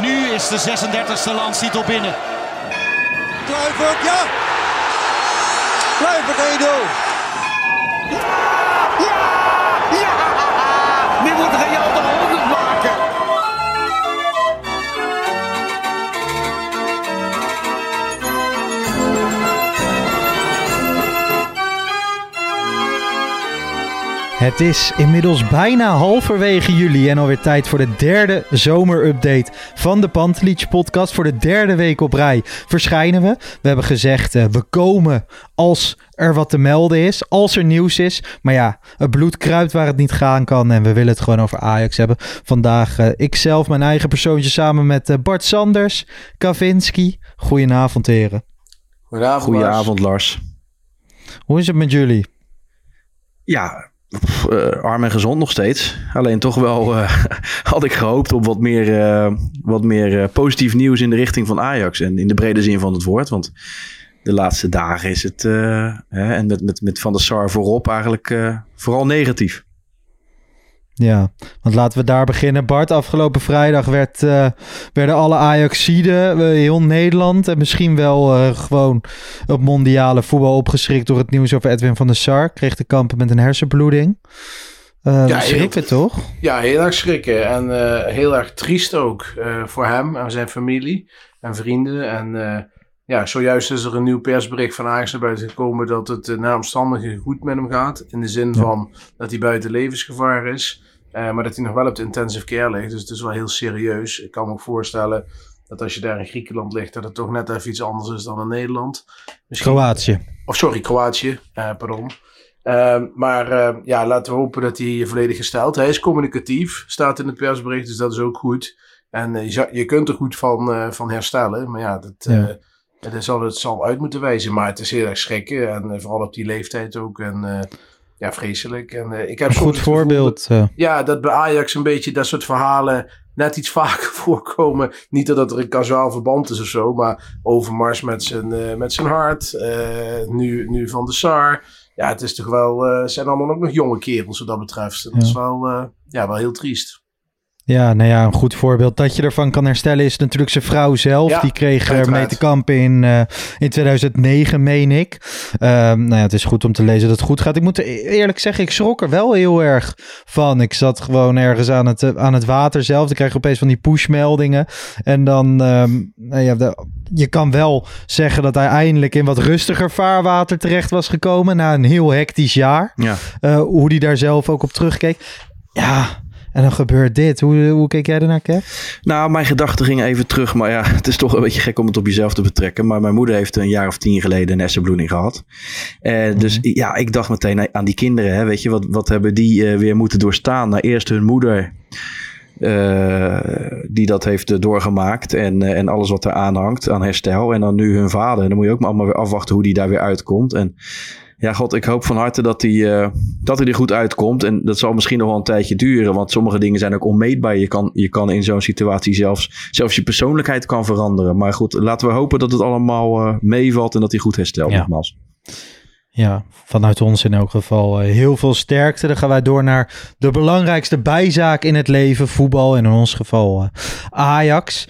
nu is de 36e landstitel binnen. Kluivert, ja! Kluivert 1-0. Het is inmiddels bijna halverwege juli en alweer tijd voor de derde zomerupdate van de Pantelich podcast. Voor de derde week op rij verschijnen we. We hebben gezegd, eh, we komen als er wat te melden is, als er nieuws is. Maar ja, het bloed kruipt waar het niet gaan kan en we willen het gewoon over Ajax hebben. Vandaag uh, ikzelf, mijn eigen persoontje, samen met eh, Bart Sanders, Kavinski. Goedenavond heren. Goedenavond, Goedenavond, Lars. Hoe is het met jullie? Ja, eh, arm en gezond nog steeds. Alleen toch wel eh, had ik gehoopt op wat meer, eh, wat meer positief nieuws in de richting van Ajax. En in de brede zin van het woord. Want de laatste dagen is het, hè, en met, met, met Van der Sar voorop, eigenlijk vooral negatief. Ja, want laten we daar beginnen. Bart, afgelopen vrijdag werd, eh, werden alle Ajaxiden, uh, heel Nederland en misschien wel eh, gewoon op mondiale voetbal opgeschrikt door het nieuws over Edwin van der Sar. Kreeg te kampen met een hersenbloeding. Ja, schrikken toch? Ja, heel erg schrikken. En eh, heel erg triest ook eh, voor hem en zijn familie en vrienden. En eh, ja, zojuist is er een nieuw persbericht van Ajax naar buiten gekomen dat het uh, naar omstandigheden goed met hem gaat. In de zin Ja. van dat hij buiten levensgevaar is. eh, maar dat hij nog wel op de intensive care ligt. Dus het is wel heel serieus. Ik kan me ook voorstellen dat als je daar in Griekenland ligt, dat het toch net even iets anders is dan in Nederland. Misschien- Kroatië. Of sorry, Kroatië. eh, pardon. Ehm, maar eh, ja, laten we hopen dat hij volledig gesteld. Hij is communicatief, staat in het persbericht, dus dat is ook goed. En eh, je, je kunt er goed van, eh, van herstellen. Maar ja, dat, Ja. Dat zal, het zal uit moeten wijzen. Maar het is heel erg schrikken. En eh, vooral op die leeftijd ook. En eh, ja, vreselijk. En eh, ik heb Een goed voorbeeld. ja, dat bij Ajax een beetje dat soort verhalen net iets vaker voorkomen. Niet dat er een casuaal verband is of zo, maar Overmars met zijn, met zijn hart. nu, nu Van de Sar. Ja, het is toch wel, het zijn allemaal ook nog jonge kerels wat dat betreft. Dat Ja. is wel, ja, wel heel triest. Ja, nou ja, een goed voorbeeld dat je ervan kan herstellen is natuurlijk zijn vrouw zelf. Ja, die kreeg er mee te kampen in, eh, in 2009, meen ik. Ehm, nou ja, het is goed om te lezen dat het goed gaat. Ik moet e- eerlijk zeggen, ik schrok er wel heel erg van. Ik zat gewoon ergens aan het, aan het water zelf. Dan krijg je opeens van die pushmeldingen. En dan, ehm, nou ja, de- je kan wel zeggen dat hij eindelijk in wat rustiger vaarwater terecht was gekomen. Na een heel hectisch jaar. Ja. Eh, hoe die daar zelf ook op terugkeek. Ja, en dan gebeurt dit. Hoe, hoe keek jij ernaar, Kev? Nou, mijn gedachten gingen even terug. Maar ja, het is toch een beetje gek om het op jezelf te betrekken. Maar mijn moeder heeft een jaar of tien geleden een hersenbloeding gehad. Eh, dus ja, ik dacht meteen aan die kinderen. Hè, weet je, wat, wat hebben die eh, weer moeten doorstaan? Nou, eerst hun moeder. eh, die dat heeft doorgemaakt. En, en alles wat eraan hangt aan herstel. En dan nu hun vader. En dan moet je ook maar allemaal weer afwachten hoe die daar weer uitkomt. En ja, god, ik hoop van harte dat hij, eh, dat hij er goed uitkomt. En dat zal misschien nog wel een tijdje duren. Want sommige dingen zijn ook onmeetbaar. Je kan, je kan in zo'n situatie zelfs, zelfs je persoonlijkheid kan veranderen. Maar goed, laten we hopen dat het allemaal eh, meevalt en dat hij goed herstelt. Ja. Nogmaals. Ja, vanuit ons in elk geval eh, heel veel sterkte. Dan gaan wij door naar de belangrijkste bijzaak in het leven, voetbal. En in ons geval Ajax.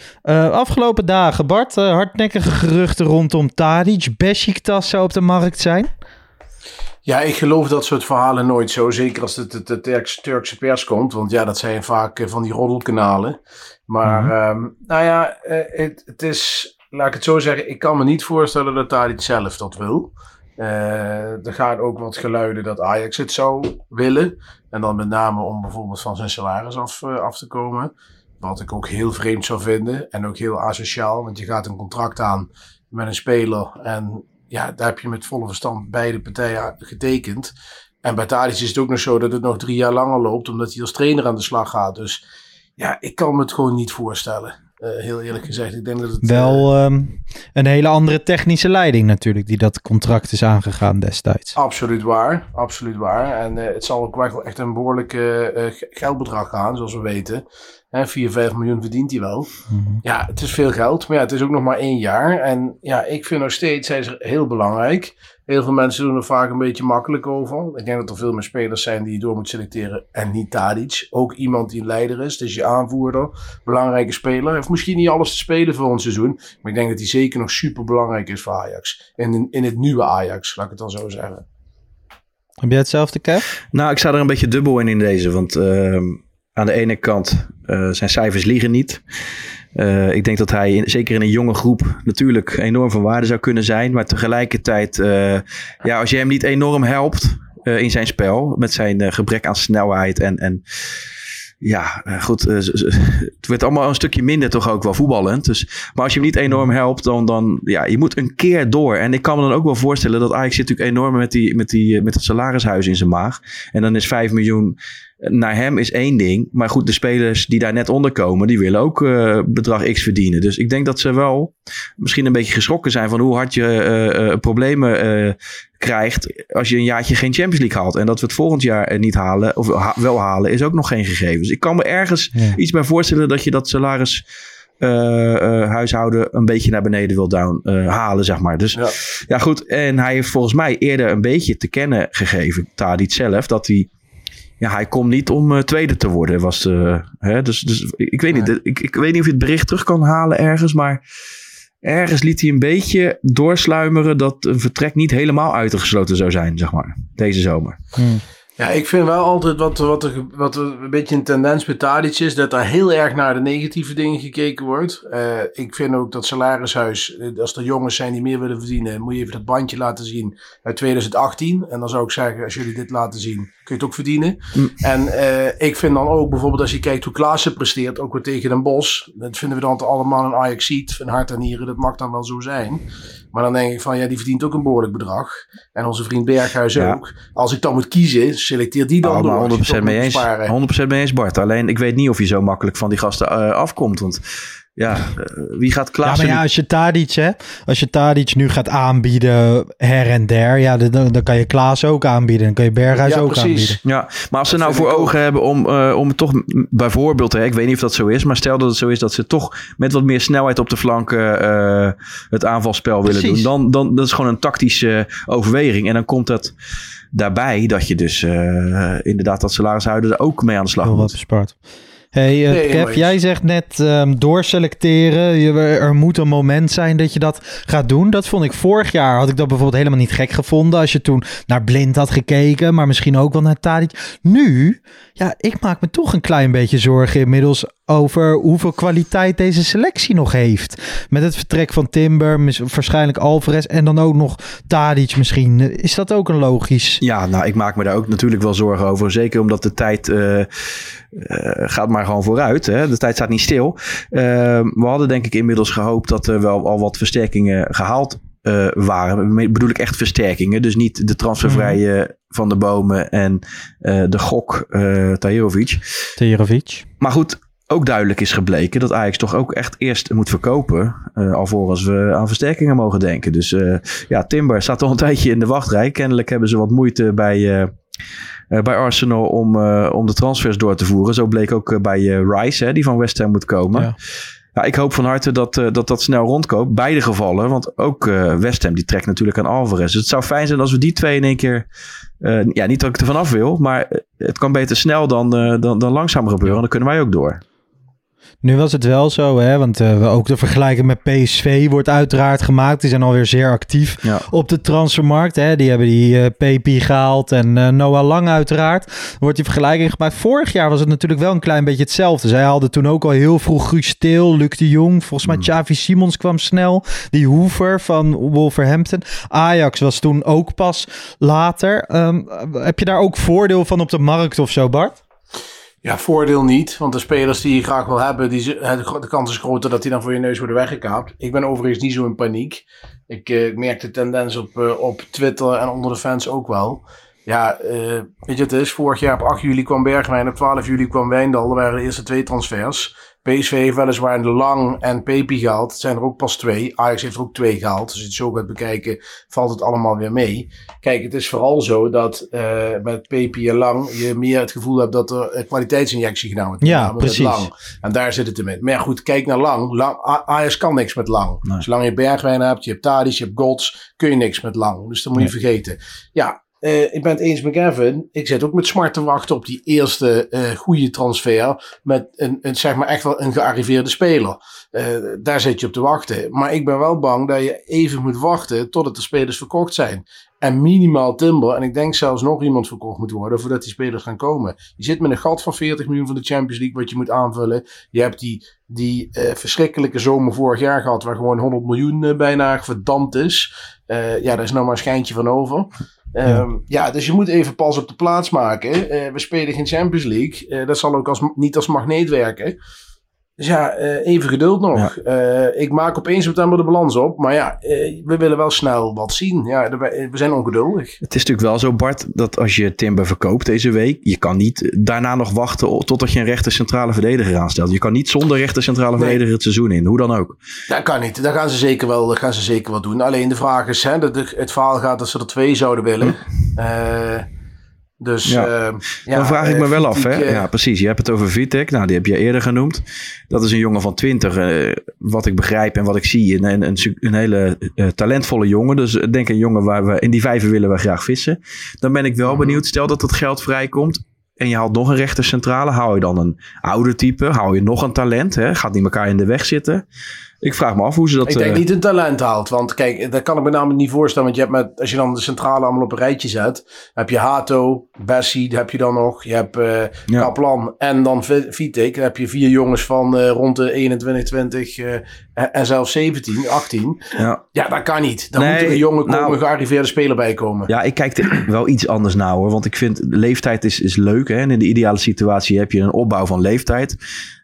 Afgelopen dagen, Bart, hardnekkige geruchten rondom Tadic. Besiktas zou op de markt zijn. Ja, ik geloof dat soort verhalen nooit zo. Zeker als het de, Turkse, Turkse pers komt. Want ja, dat zijn vaak eh, van die roddelkanalen. Maar Mhm. ehm, nou ja, eh, het, het is, laat ik het zo zeggen. Ik kan me niet voorstellen dat Tadic zelf dat wil. Eh, er gaan ook wat geluiden dat Ajax het zou willen. En dan met name om bijvoorbeeld van zijn salaris af, af te komen. Wat ik ook heel vreemd zou vinden. En ook heel asociaal. Want je gaat een contract aan met een speler. En ja, daar heb je met volle verstand beide partijen getekend. En bij Tadic is het ook nog zo dat het nog drie jaar langer loopt. Omdat hij als trainer aan de slag gaat. Dus ja, ik kan me het gewoon niet voorstellen. Eh, heel eerlijk gezegd. Ik denk dat het... eh, Wel ehm, een hele andere technische leiding natuurlijk, die dat contract is aangegaan destijds. Absoluut waar, absoluut waar. En eh, het zal ook wel echt een behoorlijk eh, eh, ge- geldbedrag gaan, zoals we weten. Hè, 4, 5 miljoen verdient hij wel. Mhm. Ja, het is veel geld, maar ja, het is ook nog maar één jaar. En ja, ik vind nog steeds, hij is heel belangrijk. Heel veel mensen doen er vaak een beetje makkelijk over. Ik denk dat er veel meer spelers zijn die je door moet selecteren en niet Tadic. Ook iemand die een leider is, dus je aanvoerder, belangrijke speler. Heeft misschien niet alles te spelen voor ons seizoen, maar ik denk dat hij zeker nog super belangrijk is voor Ajax. En in, in het nieuwe Ajax, laat ik het dan zo zeggen. Heb jij hetzelfde, Kev? Nou, ik sta er een beetje dubbel in in deze. Want ehm, aan de ene kant eh, zijn cijfers liegen niet. Eh, ik denk dat hij in- zeker in een jonge groep natuurlijk enorm van waarde zou kunnen zijn. Maar tegelijkertijd, eh, ja, als je hem niet enorm helpt in zijn spel. Met zijn gebrek aan snelheid en... en ja, goed. het werd allemaal een stukje minder toch ook wel voetballend. Dus, maar als je hem niet enorm helpt, dan, dan ja, je moet een keer door. En ik kan me dan ook wel voorstellen dat Ajax zit natuurlijk enorm met, die, met, die, met het salarishuis in zijn maag. En dan is 5 miljoen naar hem is één ding. Maar goed, de spelers die daar net onder komen, die willen ook eh, bedrag X verdienen. Dus ik denk dat ze wel misschien een beetje geschrokken zijn van hoe hard je eh, eh, problemen eh, krijgt als je een jaartje geen Champions League haalt. En dat we het volgend jaar niet halen, of ha- wel halen, is ook nog geen gegeven. Dus ik kan me ergens Ja. iets bij voorstellen dat je dat salaris eh, eh, huishouden een beetje naar beneden wil down, eh, halen, zeg maar. Dus Ja. ja, goed. En hij heeft volgens mij eerder een beetje te kennen gegeven, Tadic zelf, dat hij. Ja, hij komt niet om eh, tweede te worden. Was de, hè, dus, dus ik weet niet. Ik, ik weet niet of je het bericht terug kan halen ergens. Maar ergens liet hij een beetje doorsluimeren dat een vertrek niet helemaal uitgesloten zou zijn, zeg maar. Deze zomer. Ja, ik vind wel altijd wat, wat, er, wat er een beetje een tendens bij Tadic is, dat daar heel erg naar de negatieve dingen gekeken wordt. Eh, ik vind ook dat salarishuis, eh, als er jongens zijn die meer willen verdienen, moet je even dat bandje laten zien uit 2018. En dan zou ik zeggen, als jullie dit laten zien, kun je het ook verdienen. En eh, ik vind dan ook bijvoorbeeld als je kijkt hoe Klaassen presteert, ook weer tegen Den Bosch. Dat vinden we dan allemaal een ajax ziet van hart en nieren, dat mag dan wel zo zijn. Maar dan denk ik van, ja, die verdient ook een behoorlijk bedrag. En onze vriend Berghuis Ja. ook. Als ik dan moet kiezen, selecteer die dan door. Allemaal als je 100% toch mee eens. besparen. 100% mee eens, Bart. Alleen ik weet niet of je zo makkelijk van die gasten eh, afkomt. Want ja, eh, wie gaat Ja, Klaassen... maar ja, als je Tadic, hè, als je Tadic nu gaat aanbieden her en der, ja, dan, dan kan je Klaas ook aanbieden. Dan kan je Berghuis Ja, ook precies. aanbieden. Ja, maar als ze nou voor ogen hebben om, eh, om toch bijvoorbeeld, hè, ik weet niet of dat zo is, maar stel dat het zo is dat ze toch met wat meer snelheid op de flanken eh, het aanvalspel willen doen, dan, dan dat is gewoon een tactische overweging. En dan komt dat daarbij dat je dus inderdaad dat salarishuiden er ook mee aan de slag Heel wat moet. bespaard. Hey, eh, Nee, Kev, jij zegt net ehm, doorselecteren. Je, er moet een moment zijn dat je dat gaat doen. Dat vond ik vorig jaar, had ik dat bijvoorbeeld helemaal niet gek gevonden. Als je toen naar Blind had gekeken, maar misschien ook wel naar Tadic. Nu, ja, ik maak me toch een klein beetje zorgen inmiddels over hoeveel kwaliteit deze selectie nog heeft. Met het vertrek van Timber, waarschijnlijk Alvarez en dan ook nog Tadic misschien. Is dat ook een logisch? Ja, nou, ik maak me daar ook natuurlijk wel zorgen over. Zeker omdat de tijd eh, eh, gaat maar gewoon vooruit. Hè? De tijd staat niet stil. Eh, we hadden denk ik inmiddels gehoopt dat er wel al wat versterkingen gehaald eh, waren. Bedoel ik echt versterkingen. Dus niet de transfervrije van de bomen en de gok uh, Tahirovic. Tejerovic. Maar goed, ook duidelijk is gebleken dat Ajax toch ook echt eerst moet verkopen. Uh, alvorens we aan versterkingen mogen denken. Dus uh, ja, Timber staat al een tijdje in de wachtrij. Kennelijk hebben ze wat moeite bij, uh, bij Arsenal om, om de transfers door te voeren. Zo bleek ook bij Rice, hè, die van West Ham moet komen. Ja. Ja, ik hoop van harte dat, dat dat snel rondkoopt. Beide gevallen. Want ook West Ham die trekt natuurlijk aan Alvarez. Dus het zou fijn zijn als we die twee in één keer... Ja, niet dat ik er vanaf wil. Maar het kan beter snel dan, dan, dan langzaam gebeuren. Dan kunnen wij ook door. Nu was het wel zo, hè, want uh, ook de vergelijking met PSV wordt uiteraard gemaakt. Die zijn alweer zeer actief ja. op de transfermarkt. Hè. Die hebben die uh, PP gehaald en uh, Noah Lang uiteraard. Wordt die vergelijking gemaakt. Vorig jaar was het natuurlijk wel een klein beetje hetzelfde. Zij hadden toen ook al heel vroeg Guus Stil, Luc de Jong. Volgens mij mm. Xavi Simons kwam snel. Die Hoover van Wolverhampton. Ajax was toen ook pas later. Um, heb je daar ook voordeel van op de markt of zo, Bart? Ja, voordeel niet. Want de spelers die je graag wil hebben, die, de kans is groter dat die dan voor je neus worden weggekaapt. Ik ben overigens niet zo in paniek. Ik, ik merk de tendens op, uh, op Twitter en onder de fans ook wel. Ja, uh, weet je, het is vorig jaar op 8 juli kwam Bergwijn, op 12 juli kwam Wijndal. Dat waren de eerste twee transfers. PSV heeft weliswaar een Lang en Pepi gehaald. Het zijn er ook pas twee. Ajax heeft er ook twee gehaald. Dus als je het zo gaat bekijken, valt het allemaal weer mee. Kijk, het is vooral zo dat uh, met Pepi en Lang je meer het gevoel hebt dat er een kwaliteitsinjectie gedaan wordt. Ja, precies. Lang. En daar zit het in. Maar goed, kijk naar Lang. Lang Ajax kan niks met Lang. Nee. Zolang je Bergwijn hebt, je hebt Tadic, je hebt Gods, kun je niks met Lang. Dus dat moet je vergeten. Ja, uh, ik ben het eens met Kevin. Ik zit ook met smart te wachten op die eerste uh, goede transfer. Met een, een, zeg maar echt wel een gearriveerde speler. Uh, daar zit je op te wachten. Maar ik ben wel bang dat je even moet wachten totdat de spelers verkocht zijn. En minimaal Timber. En ik denk zelfs nog iemand verkocht moet worden voordat die spelers gaan komen. Je zit met een gat van 40 miljoen van de Champions League wat je moet aanvullen. Je hebt die, die verschrikkelijke zomer vorig jaar gehad waar gewoon 100 miljoen bijna verdampt is. ja, daar is nou maar een schijntje van over. Um, ja. dus je moet even pas op de plaats maken. Uh, we spelen geen Champions League. Uh, dat zal ook als, niet als magneet werken. Dus ja, uh, even geduld nog. Ja. ik maak op 1 september de balans op. Maar ja, we willen wel snel wat zien. Ja, we zijn ongeduldig. Het is natuurlijk wel zo, Bart, dat als je Timber verkoopt deze week... je kan niet daarna nog wachten totdat je een rechter centrale verdediger aanstelt. Je kan niet zonder rechter centrale nee. verdediger het seizoen in. Hoe dan ook. Dat kan niet. Dat gaan ze zeker wel, dat gaan ze zeker wel doen. Alleen de vraag is, hè, dat het verhaal gaat dat ze er twee zouden willen. Uh, dus ja. Uh, ja, dan vraag ik me wel af, hè? Ja, precies. Je hebt het over Vitek. Nou, die heb je eerder genoemd. Dat is een jongen van 20, uh, wat ik begrijp en wat ik zie. Een, een, een hele uh, talentvolle jongen. Dus denk een jongen waar we in die vijven willen we graag vissen. Dan ben ik wel mhm. benieuwd. Stel dat het geld vrijkomt. En je haalt nog een rechtercentrale. Hou je dan een ouder type? Hou je nog een talent? Hè? Gaat die elkaar in de weg zitten? Ik vraag me af hoe ze dat... Ik denk uh... niet een talent haalt. Want kijk, dat kan ik me namelijk niet voorstellen. Want je hebt met, als je dan de centrale allemaal op een rijtje zet. heb je Hato, Bessie, heb je dan nog. Je hebt uh, ja. Kaplan en dan Vitek. Dan heb je vier jongens van uh, rond de 21, 20 en zelfs 17, 18. Ja, ja dat kan niet. Dan nee, moet er een jonge komen, nou, gearriveerde speler bij komen. Ja, ik kijk er wel iets anders naar hoor. Want ik vind leeftijd is, is leuk. Hè? En in de ideale situatie heb je een opbouw van leeftijd.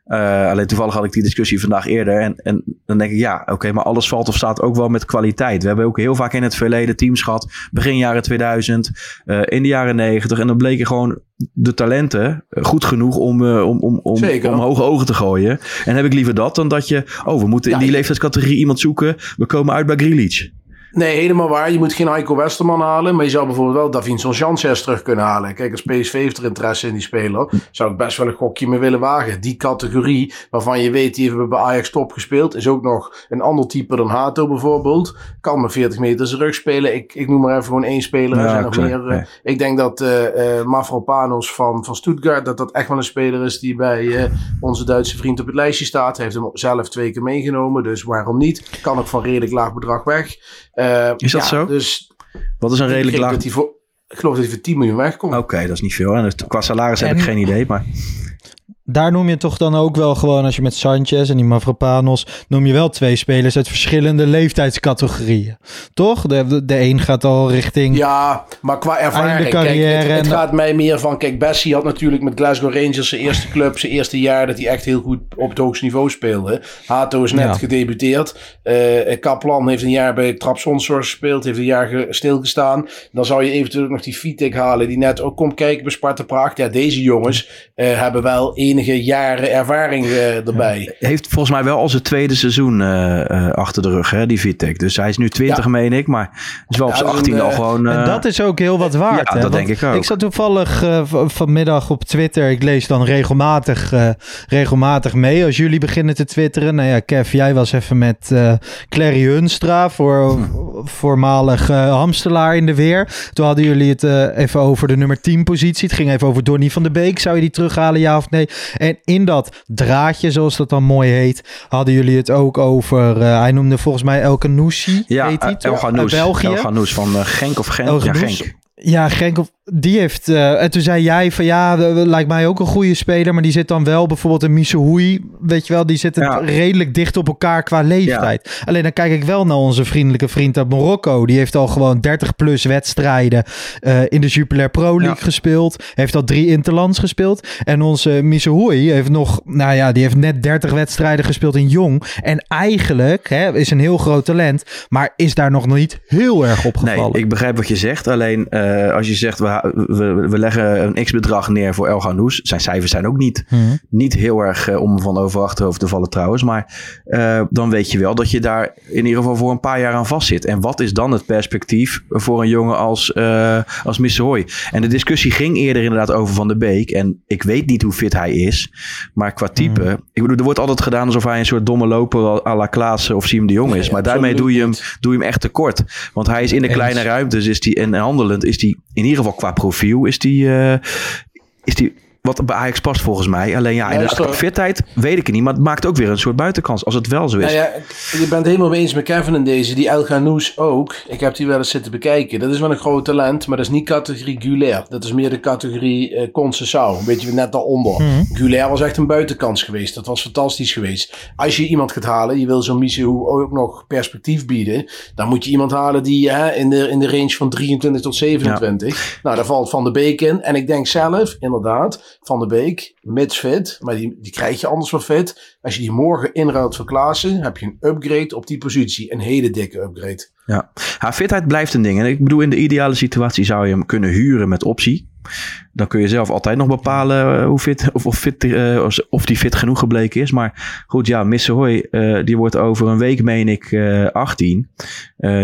Uh, alleen toevallig had ik die discussie vandaag eerder. En, en dan denk ik, ja, oké, okay, maar alles valt of staat ook wel met kwaliteit. We hebben ook heel vaak in het verleden teams gehad. Begin jaren 2000, uh, in de jaren 90. En dan bleken gewoon de talenten goed genoeg om, uh, om, om, om, om hoge ogen te gooien. En heb ik liever dat dan dat je, oh, we moeten in die leeftijdscategorie iemand zoeken. We komen uit bij Grealish. Nee, helemaal waar. Je moet geen Heiko Westerman halen. Maar je zou bijvoorbeeld wel Davinson Sanchez terug kunnen halen. Kijk, als PSV heeft er interesse in die speler. Zou ik best wel een gokje mee willen wagen. Die categorie waarvan je weet, die hebben bij Ajax top gespeeld. Is ook nog een ander type dan Hato bijvoorbeeld. Kan met 40 meter zijn rug spelen. Ik, ik noem maar even gewoon één speler. Ja, nog meer, uh, Ik denk dat uh, uh, Mavropanos van, van Stuttgart, dat dat echt wel een speler is die bij onze Duitse vriend op het lijstje staat. Hij heeft hem zelf twee keer meegenomen. Dus waarom niet? Kan ook van redelijk laag bedrag weg. Uh, is dat zo? Dus Wat is een redelijk laag? Ik geloof dat hij voor 10 miljoen wegkomt. Oké, dat is niet veel. En qua salaris heb ik geen idee, maar daar noem je toch dan ook wel gewoon, als je met Sanchez en die Mavropanos, noem je wel twee spelers uit verschillende leeftijdscategorieën. Toch? De, de, een gaat al richting. Ja, maar qua ervaring. Kijk, het, het gaat mij meer van. Kijk, Bessie had natuurlijk met Glasgow Rangers zijn eerste club, zijn eerste jaar dat hij echt heel goed op het hoogste niveau speelde. Hato is net ja. gedebuteerd. Uh, Kaplan heeft een jaar bij Trapsonsors gespeeld, heeft een jaar stilgestaan. Dan zou je eventueel nog die Vitek halen, die net ook komt kijken bij Sparta Praag. Ja, deze jongens uh, hebben wel één enige jaren ervaring uh, erbij. Heeft volgens mij wel al zijn tweede seizoen uh, uh, achter de rug, hè, die Vitek. Dus hij is nu 20, ja. meen ik, maar is wel op zijn 18 al gewoon... en dat is ook heel wat waard. Ja, hè? dat denk ik ook. Ik zat toevallig vanmiddag op Twitter. Ik lees dan regelmatig, regelmatig mee als jullie beginnen te twitteren. Nou ja, Kev, jij was even met Clary Hunstra voor, voormalig uh, hamstelaar in de weer. Toen hadden jullie het uh, even over de nummer 10 positie. Het ging even over Donny van de Beek. Zou je die terughalen, ja of nee? En in dat draadje, zoals dat dan mooi heet, hadden jullie het ook over... Uh, hij noemde volgens mij Elke Noussi, ja, heet? Uit België. Van Genk of Genk. Ja, Genk. Ja, Genk die heeft, uh, en toen zei jij van ja, lijkt mij ook een goede speler, maar die zit dan wel bijvoorbeeld in Missouri, weet je wel, die zitten ja. redelijk dicht op elkaar qua leeftijd. Alleen dan kijk ik wel naar onze vriendelijke vriend uit Marokko. Die heeft al gewoon 30 plus wedstrijden uh, in de Jupiler Pro League gespeeld, heeft al drie interlands gespeeld. En onze Missouri heeft nog, nou ja, die heeft net 30 wedstrijden gespeeld in Jong. En eigenlijk hè, is een heel groot talent, maar is daar nog niet heel erg opgevallen. Nee, ik begrijp wat je zegt. Alleen uh, als je zegt, we we, we leggen een x-bedrag neer voor El Ghanous. Zijn cijfers zijn ook niet, mhm. niet heel erg uh, om van over achterover te vallen trouwens. Maar uh, dan weet je wel dat je daar in ieder geval voor een paar jaar aan vast zit. En wat is dan het perspectief voor een jongen als, als Missouri? En de discussie ging eerder inderdaad over Van de Beek. En ik weet niet hoe fit hij is. Maar qua type... Mhm. Ik bedoel, er wordt altijd gedaan alsof hij een soort domme loper à la Klaassen of Siem de Jong is. maar daarmee doe je, hem, doe je hem echt tekort. Want hij is in de kleine ruimtes is die, en handelend is hij in ieder geval qua profiel is die, uh, is die wat bij Ajax past volgens mij. Alleen ja, in de fitheid weet ik het niet. Maar het maakt ook weer een soort buitenkans als het wel zo is. Nou ja, je bent helemaal eens met Kevin in deze. Die El Ghanous ook. Ik heb die wel eens zitten bekijken. Dat is wel een groot talent. Maar dat is niet categorie Gulair. Dat is meer de categorie uh, Concessao. Een beetje net daaronder. Mm Gulair was echt een buitenkans geweest. Dat was fantastisch geweest. Als je iemand gaat halen. Je wil zo'n Missie ook nog perspectief bieden. Dan moet je iemand halen die hè, in, de, in de range van 23 tot 27. Nou, daar valt Van de Beek in. En ik denk zelf, inderdaad van de Beek, mits fit, maar die, die krijg je anders wel fit. Als je die morgen inruilt voor Klaassen, heb je een upgrade op die positie. Een hele dikke upgrade. Ja, haar fitheid blijft een ding. En ik bedoel, in de ideale situatie zou je hem kunnen huren met optie. Dan kun je zelf altijd nog bepalen eh, hoe fit, of, of, fit, uh, of die fit genoeg gebleken is. Maar goed, ja, Missehoy, uh, die wordt over een week, meen ik, uh, 18.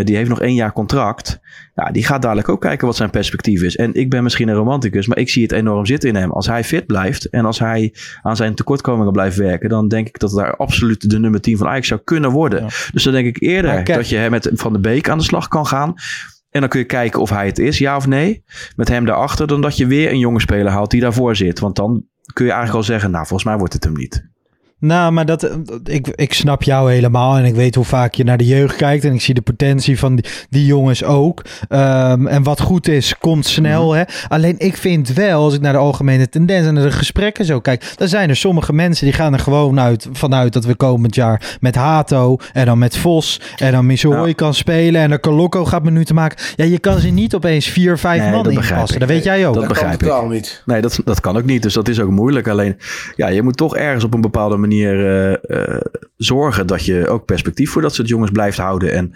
die heeft nog één jaar contract. Ja, die gaat dadelijk ook kijken wat zijn perspectief is. En ik ben misschien een romanticus, maar ik zie het enorm zitten in hem. Als hij fit blijft en als hij aan zijn tekortkomingen blijft werken, dan denk ik dat daar absoluut de nummer 10 van Ajax zou kunnen worden. Dus dan denk ik eerder dat je met Van de Beek aan de slag kan gaan. En dan kun je kijken of hij het is, ja of nee. Met hem daarachter, dan dat je weer een jonge speler haalt die daarvoor zit. Want dan kun je eigenlijk al zeggen, nou, volgens mij wordt het hem niet. Nou, maar dat, ik, ik snap jou helemaal en ik weet hoe vaak je naar de jeugd kijkt en ik zie de potentie van die, die jongens ook. Um, en wat goed is, komt snel. Mhm. hè? Alleen ik vind wel, als ik naar de algemene tendens en naar de gesprekken zo kijk, dan zijn er sommige mensen die gaan er gewoon uit, vanuit dat we komend jaar met Hato en dan met Vos en dan Missouri ja. kan spelen en dan Colocco gaat minuten maken. Ja, je kan ze niet opeens vier, vijf nee, man inpassen. Dat weet jij ook. Dat, begrijp ik. Niet. Nee, dat, dat kan ook niet. Dus dat is ook moeilijk. Alleen, ja, je moet toch ergens op een bepaalde manier manier uh, zorgen dat je ook perspectief voor dat soort jongens blijft houden. En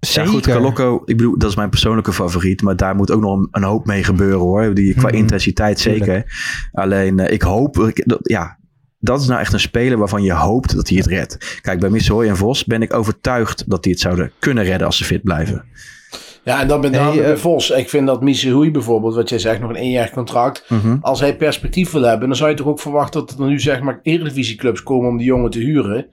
Zeker. Ja, goed, Calocco, ik bedoel, dat is mijn persoonlijke favoriet. Maar daar moet ook nog een, hoop mee gebeuren hoor. Die, qua mm intensiteit zeker. Alleen uh, ik hoop, dat, ja, dat is nou echt een speler waarvan je hoopt dat hij het redt. Kijk, bij Missouri en Vos ben ik overtuigd dat die het zouden kunnen redden als ze fit blijven. Ja, en dan met name hey, uh, Vos. Ik vind dat Missouri bijvoorbeeld, wat jij zegt, nog een één contract. Mhm. Als hij perspectief wil hebben, dan zou je toch ook verwachten dat er nu zeg maar eredivisieclubs komen om die jongen te huren.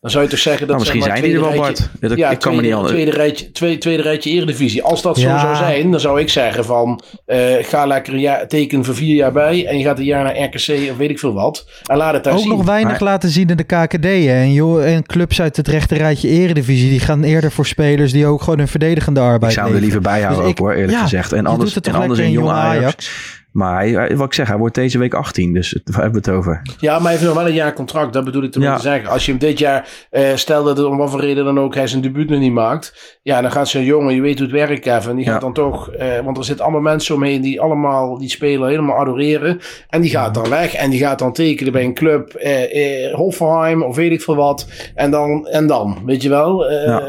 Dan zou je toch zeggen dat... Nou, misschien zijn die er wel, Bart. Dat, ja, ik kan me niet anders. Tweede rijtje, tweede, tweede rijtje Eredivisie. Als dat zo zou zijn, dan zou ik zeggen van... Uh, ga lekker een jaar, teken voor vier jaar bij... en je gaat een jaar naar RKC of weet ik veel wat. En laat het daar Ook zien. nog weinig laten zien in de KKD. Hè? En, joh, en clubs uit het rechte rijtje Eredivisie... die gaan eerder voor spelers die ook gewoon een verdedigende arbeid Ik zou er liever bijhouden dus ook hoor, eerlijk gezegd. En anders, en anders in jong Ajax. Ajax maar hij, wat ik zeg, hij wordt deze week 18, dus waar hebben we het over? Ja, maar hij heeft nog wel een jaar contract, dat bedoel ik te ja. zeggen. Als je hem dit jaar, uh, stel dat het om wat voor reden dan ook hij zijn debuut nog niet maakt. Ja, dan gaat zo'n jongen, je weet hoe het werkt Kevin, die gaat dan toch, uh, want er zitten allemaal mensen omheen die allemaal die spelen helemaal adoreren. En die gaat dan weg en die gaat dan tekenen bij een club, uh, Hoffenheim of weet ik veel wat. En dan, en dan weet je wel. Ja.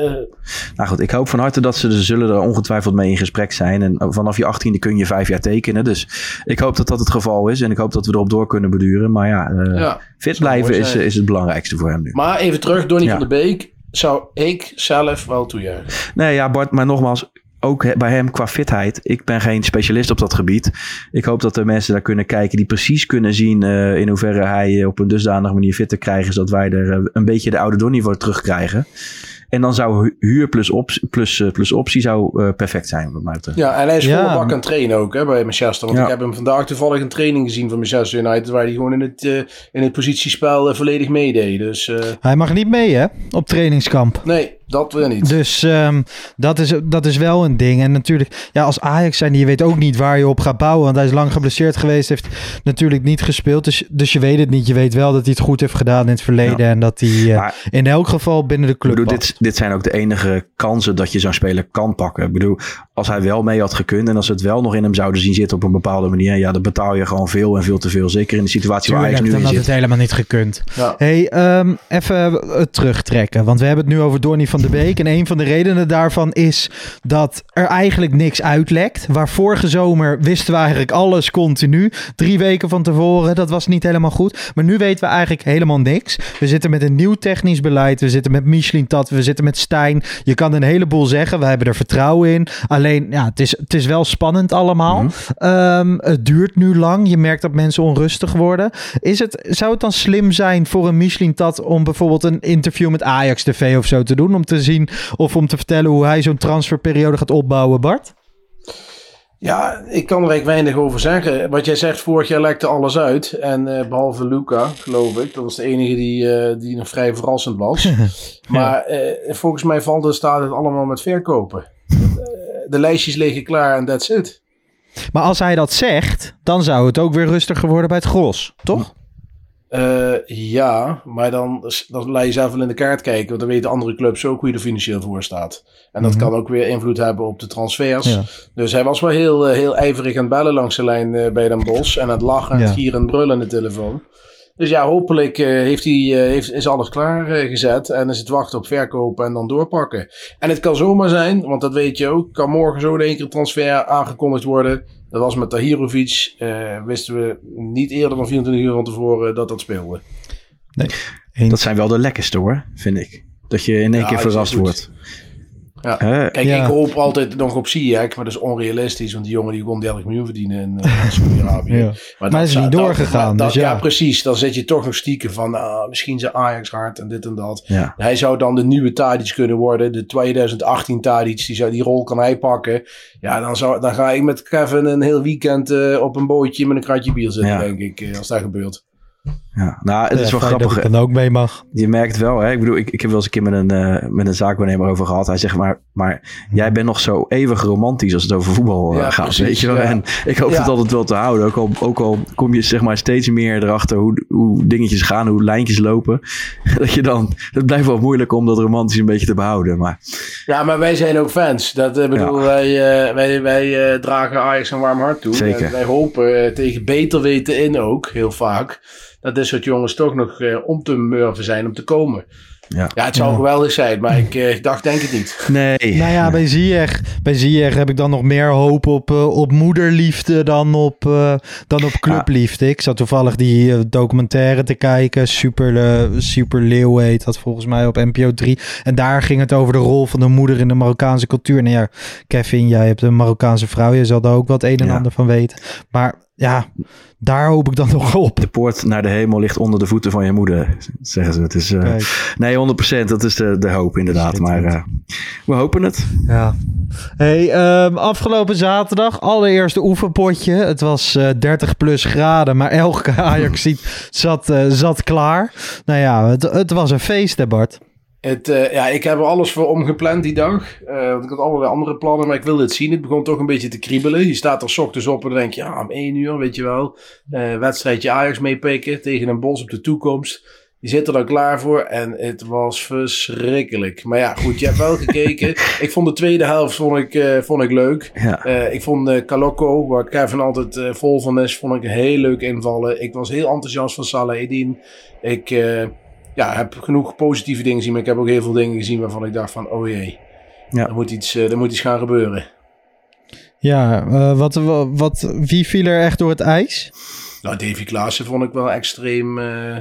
Nou goed, ik hoop van harte dat ze, ze zullen er ongetwijfeld mee in gesprek zijn. En vanaf je 18e kun je vijf jaar tekenen, dus ik hoop dat dat het geval is. En ik hoop dat we erop door kunnen beduren. Maar ja, uh, fit blijven is, is het belangrijkste voor hem nu. Maar even terug, Donny van der Beek. Zou ik zelf wel toejuichen? Nee, ja, Bart, maar nogmaals, ook bij hem qua fitheid. Ik ben geen specialist op dat gebied. Ik hoop dat er mensen daar kunnen kijken die precies kunnen zien uh, in hoeverre hij op een dusdanige manier fit te krijgen is dat wij er uh, een beetje de oude Donny voor terugkrijgen. En dan zou hu- huur plus, optie, plus, eh, plus optie zou eh, perfect zijn, wat mij betreft. Ja, en hij is Ja. bak aan het trainen ook hè, bij Manchester. Want Ja. ik heb hem vandaag toevallig een training gezien van Manchester United... waar hij gewoon in het, eh, in het positiespel volledig meedeed. Dus eh, Hij mag niet mee, hè? Op trainingskamp. nee, dat wil niet. Dus ehm, dat, is, dat is wel een ding. En natuurlijk, ja, als Ajax zijn, je weet ook niet waar je op gaat bouwen. Want hij is lang geblesseerd geweest, heeft natuurlijk niet gespeeld. Dus, dus je weet het niet. Je weet wel dat hij het goed heeft gedaan in het verleden. En dat hij eh, Maar- in elk geval binnen de Ik club bedoel, dit, dit zijn ook de enige kansen dat je zo'n speler kan pakken. Ik bedoel, als hij wel mee had gekund en als ze het wel nog in hem zouden zien zitten op een bepaalde manier, ja, dan betaal je gewoon veel en veel te veel. Zeker in de situatie waar Ajax nu dan in had zit. het helemaal niet gekund. Ja. Hey, ehm, even het terugtrekken. Want we hebben het nu over Donny van de Beek. En een van de redenen daarvan is dat er eigenlijk niks uitlekt. Waar vorige zomer wisten we eigenlijk alles continu. Drie weken van tevoren, dat was niet helemaal goed. Maar nu weten we eigenlijk helemaal niks. We zitten met een nieuw technisch beleid. We zitten met Michelin Tat. We zitten met Stijn. Je kan een heleboel zeggen. We hebben er vertrouwen in. Alleen, ja, het is, het is wel spannend allemaal. Ehm, het duurt nu lang. Je merkt dat mensen onrustig worden. Is het, zou het dan slim zijn voor een Michelin Tat om bijvoorbeeld een interview met Ajax TV of zo te doen? Om te zien of om te vertellen hoe hij zo'n transferperiode gaat opbouwen, Bart? Ja, ik kan er eigenlijk weinig over zeggen. Wat jij zegt, vorig jaar lekte alles uit. En eh, behalve Luca, geloof ik. Dat was de enige die, eh, die nog vrij verrassend was. maar eh, volgens mij valt het, staat het allemaal met verkopen. De lijstjes liggen klaar en that's it. Maar als hij dat zegt, dan zou het ook weer rustiger worden bij het gros, toch? Eh, ja, maar dan, dan laat je zelf wel in de kaart kijken. Want dan weten andere clubs ook hoe je er financieel voor staat. En dat Mhm. kan ook weer invloed hebben op de transfers. Ja. Dus hij was wel heel, eh, heel ijverig aan het bellen langs de lijn eh, bij Den Bosch. En het lachen, en Ja. het gieren en brullen aan de telefoon. Dus ja, hopelijk heeft hij, heeft, is alles klaar eh, gezet. En is het wachten op verkopen en dan doorpakken. En het kan zomaar zijn, want dat weet je ook. Kan morgen zo in één keer transfer aangekondigd worden. Dat was met Tahirovic. eh wisten we niet eerder dan 24 uur van tevoren dat dat speelde. Dat zijn wel de lekkerste hoor, vind ik. Dat je in één Ja, keer verrast wordt. Ja. Kijk, Ja. ik hoop altijd nog op Ziyech, maar dat is onrealistisch. Want die jongen die kon 30 miljoen verdienen in eh, Saudi-Arabië. Ja. Maar dat hij is niet doorgegaan, dat- dus ja. ja. precies. Dan zit je toch nog stiekem van, ah, misschien zijn Ajax hard en dit en dat. Ja. Hij zou dan de nieuwe Tadic kunnen worden. De 2018 Tadic, die, zou, die rol kan hij pakken. Ja, dan, zou, dan ga ik met Kevin een heel weekend eh, op een bootje met een kratje bier zitten, Ja. denk ik. eh, Als dat gebeurt. Ja. Nou, het is Ja, wel grappig. Dat ik dan ook mee mag. Je merkt wel, hè? ik bedoel, ik, ik heb wel eens een keer met een, eh, met een zaakwaarnemer over gehad. Hij zegt, maar, maar jij bent nog zo eeuwig romantisch als het over voetbal eh, Ja, gaat. precies, weet je wel? ja. En ik hoop Ja. het altijd wel te houden. Ook al, ook al kom je zeg maar steeds meer erachter hoe, hoe dingetjes gaan, hoe lijntjes lopen. Dat je dan, het blijft wel moeilijk om dat romantisch een beetje te behouden. Maar Ja, maar wij zijn ook fans. Dat eh, bedoel, wij, eh, wij, wij eh, dragen Ajax een warm hart toe. Zeker. En wij hopen tegen beter weten in ook, heel vaak, dat dit soort jongens toch nog eh, om te murven zijn om te komen. ja. Ja, het zou geweldig zijn, maar ik eh, dacht denk het niet. Nee. Nou ja, bij Ziyech, bij Ziyech heb ik dan nog meer hoop op, eh, op moederliefde dan op, eh, dan op clubliefde. Ik zat toevallig die documentaire te kijken. Super, Super Leeuw heet dat volgens mij op NPO 3. En daar ging het over de rol van de moeder in de Marokkaanse cultuur. Nou ja, Kevin, jij hebt een Marokkaanse vrouw. Je zal daar ook wat een en Ja. ander van weten. Maar ja, daar hoop ik dan nog op. De poort naar de hemel ligt onder de voeten van je moeder, zeggen ze. Het is, eh, nee, 100% dat is de, de hoop inderdaad. Maar eh, we hopen het. Ja. Hey, ehm, afgelopen zaterdag, allereerste oefenpotje. Het was eh 30 plus graden, maar elke Ajax zat, eh, zat klaar. Nou ja, het, het was een feest, hè Bart? Het, eh, ja, ik heb er alles voor omgepland die dag. Eh, want ik had allerlei andere plannen, maar ik wilde het zien. Het begon toch een beetje te kriebelen. Je staat er 's ochtends op en dan denk je, ja, om één uur, weet je wel. Eh, wedstrijdje Ajax meepikken tegen een bos op de toekomst. Je zit er dan klaar voor en het was verschrikkelijk. Maar ja, goed, je hebt wel gekeken. ik vond de tweede helft vond ik, vond ik leuk. Ja. Ik vond uh, Kaloko, waar Kevin altijd vol van is, vond ik heel leuk invallen. Ik was heel enthousiast van Salah Eddin. Ik ja, heb genoeg positieve dingen gezien, maar ik heb ook heel veel dingen gezien waarvan ik dacht van, oh jee, Ja. er, moet iets, eh, er moet iets gaan gebeuren. Ja, eh, wat, wat, wat, wie viel er echt door het ijs? Nou, Davy Klaassen vond ik wel extreem, eh,